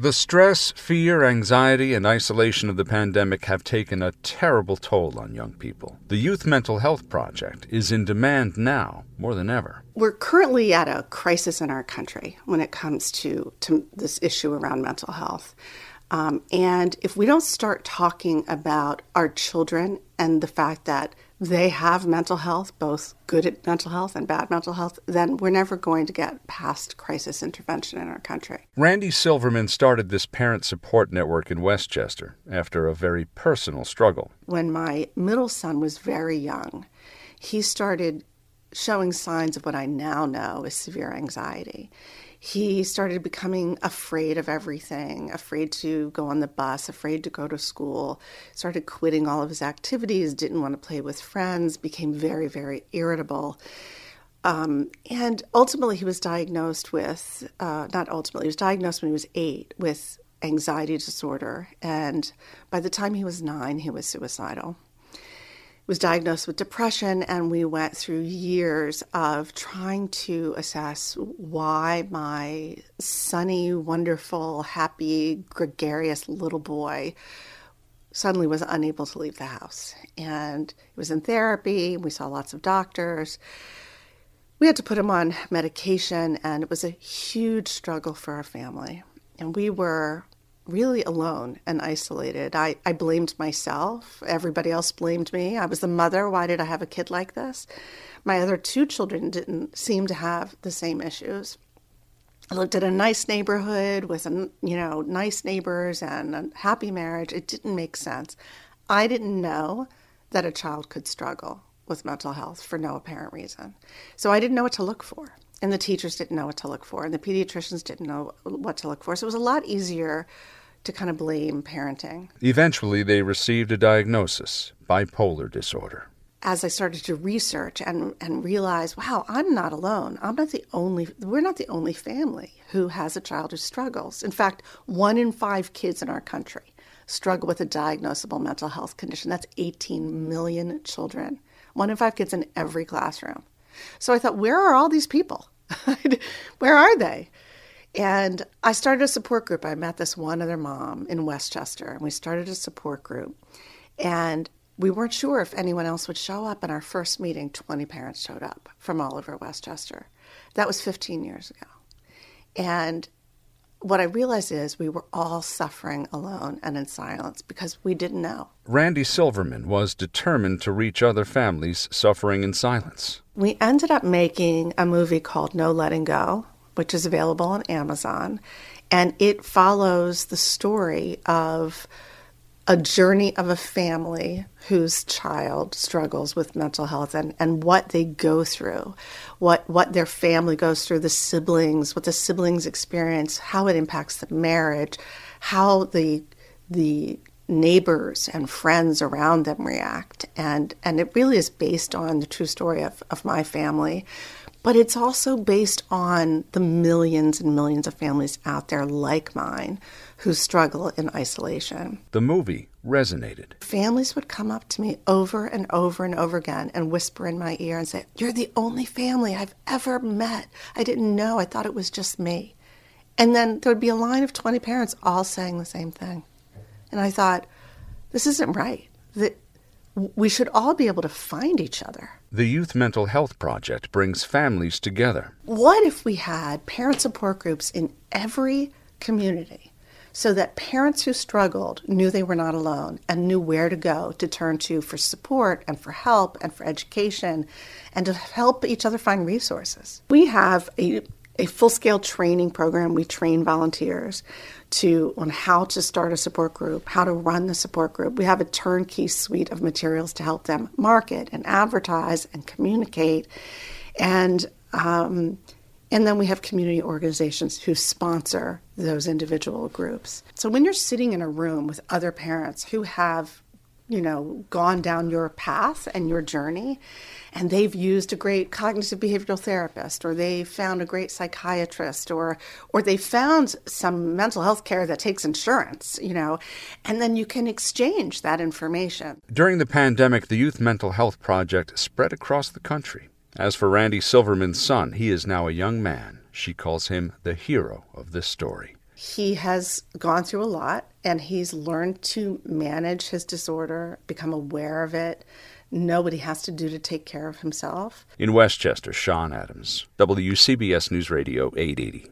The stress, fear, anxiety, and isolation of the pandemic have taken a terrible toll on young people. The Youth Mental Health Project is in demand now more than ever. We're currently at a crisis in our country when it comes to, to this issue around mental health. Um, and if we don't start talking about our children and the fact that they have mental health, both good mental health and bad mental health, then we're never going to get past crisis intervention in our country. Randi Silverman started this parent support network in Westchester after a very personal struggle. When my middle son was very young, he started showing signs of what I now know is severe anxiety he started becoming afraid of everything, afraid to go on the bus, afraid to go to school, started quitting all of his activities, didn't want to play with friends, became very, very irritable. Um, and ultimately, he was diagnosed with, uh, not ultimately, he was diagnosed when he was eight with anxiety disorder. And by the time he was nine, he was suicidal was diagnosed with depression, and we went through years of trying to assess why my sunny, wonderful, happy, gregarious little boy suddenly was unable to leave the house. And he was in therapy, we saw lots of doctors. We had to put him on medication, and it was a huge struggle for our family. And we were really alone and isolated. I, I blamed myself. Everybody else blamed me. I was the mother. Why did I have a kid like this? My other two children didn't seem to have the same issues. I lived in a nice neighborhood with you know nice neighbors and a happy marriage. It didn't make sense. I didn't know that a child could struggle with mental health for no apparent reason. So I didn't know what to look for and the teachers didn't know what to look for and the pediatricians didn't know what to look for so it was a lot easier to kind of blame parenting. Eventually they received a diagnosis bipolar disorder. As i started to research and, and realize wow i'm not alone. I'm not the only we're not the only family who has a child who struggles. In fact one in five kids in our country struggle with a diagnosable mental health condition. That's 18 million children. One in five kids in every classroom. So I thought, where are all these people? where are they? And I started a support group. I met this one other mom in Westchester, and we started a support group. And we weren't sure if anyone else would show up. In our first meeting, 20 parents showed up from all over Westchester. That was 15 years ago. And what I realized is we were all suffering alone and in silence because we didn't know. Randi Silverman was determined to reach other families suffering in silence. We ended up making a movie called No Letting Go, which is available on Amazon, and it follows the story of a journey of a family whose child struggles with mental health and, and what they go through, what what their family goes through, the siblings, what the siblings experience, how it impacts the marriage, how the the neighbors and friends around them react. And and it really is based on the true story of, of my family. But it's also based on the millions and millions of families out there like mine who struggle in isolation. The movie resonated. Families would come up to me over and over and over again and whisper in my ear and say, You're the only family I've ever met. I didn't know. I thought it was just me. And then there would be a line of 20 parents all saying the same thing. And I thought, This isn't right. That we should all be able to find each other. The Youth Mental Health Project brings families together. What if we had parent support groups in every community? so that parents who struggled knew they were not alone and knew where to go to turn to for support and for help and for education and to help each other find resources. We have a a full-scale training program. We train volunteers to on how to start a support group, how to run the support group. We have a turnkey suite of materials to help them market and advertise and communicate, and um, and then we have community organizations who sponsor those individual groups. So when you're sitting in a room with other parents who have, you know, gone down your path and your journey, and they've used a great cognitive behavioral therapist, or they found a great psychiatrist, or or they found some mental health care that takes insurance, you know, and then you can exchange that information. During the pandemic, the Youth Mental Health Project spread across the country. As for Randi Silverman's son, he is now a young man. She calls him the hero of this story. He has gone through a lot and he's learned to manage his disorder, become aware of it, know what he has to do to take care of himself. In Westchester, Sean Adams, WCBS News Radio 880.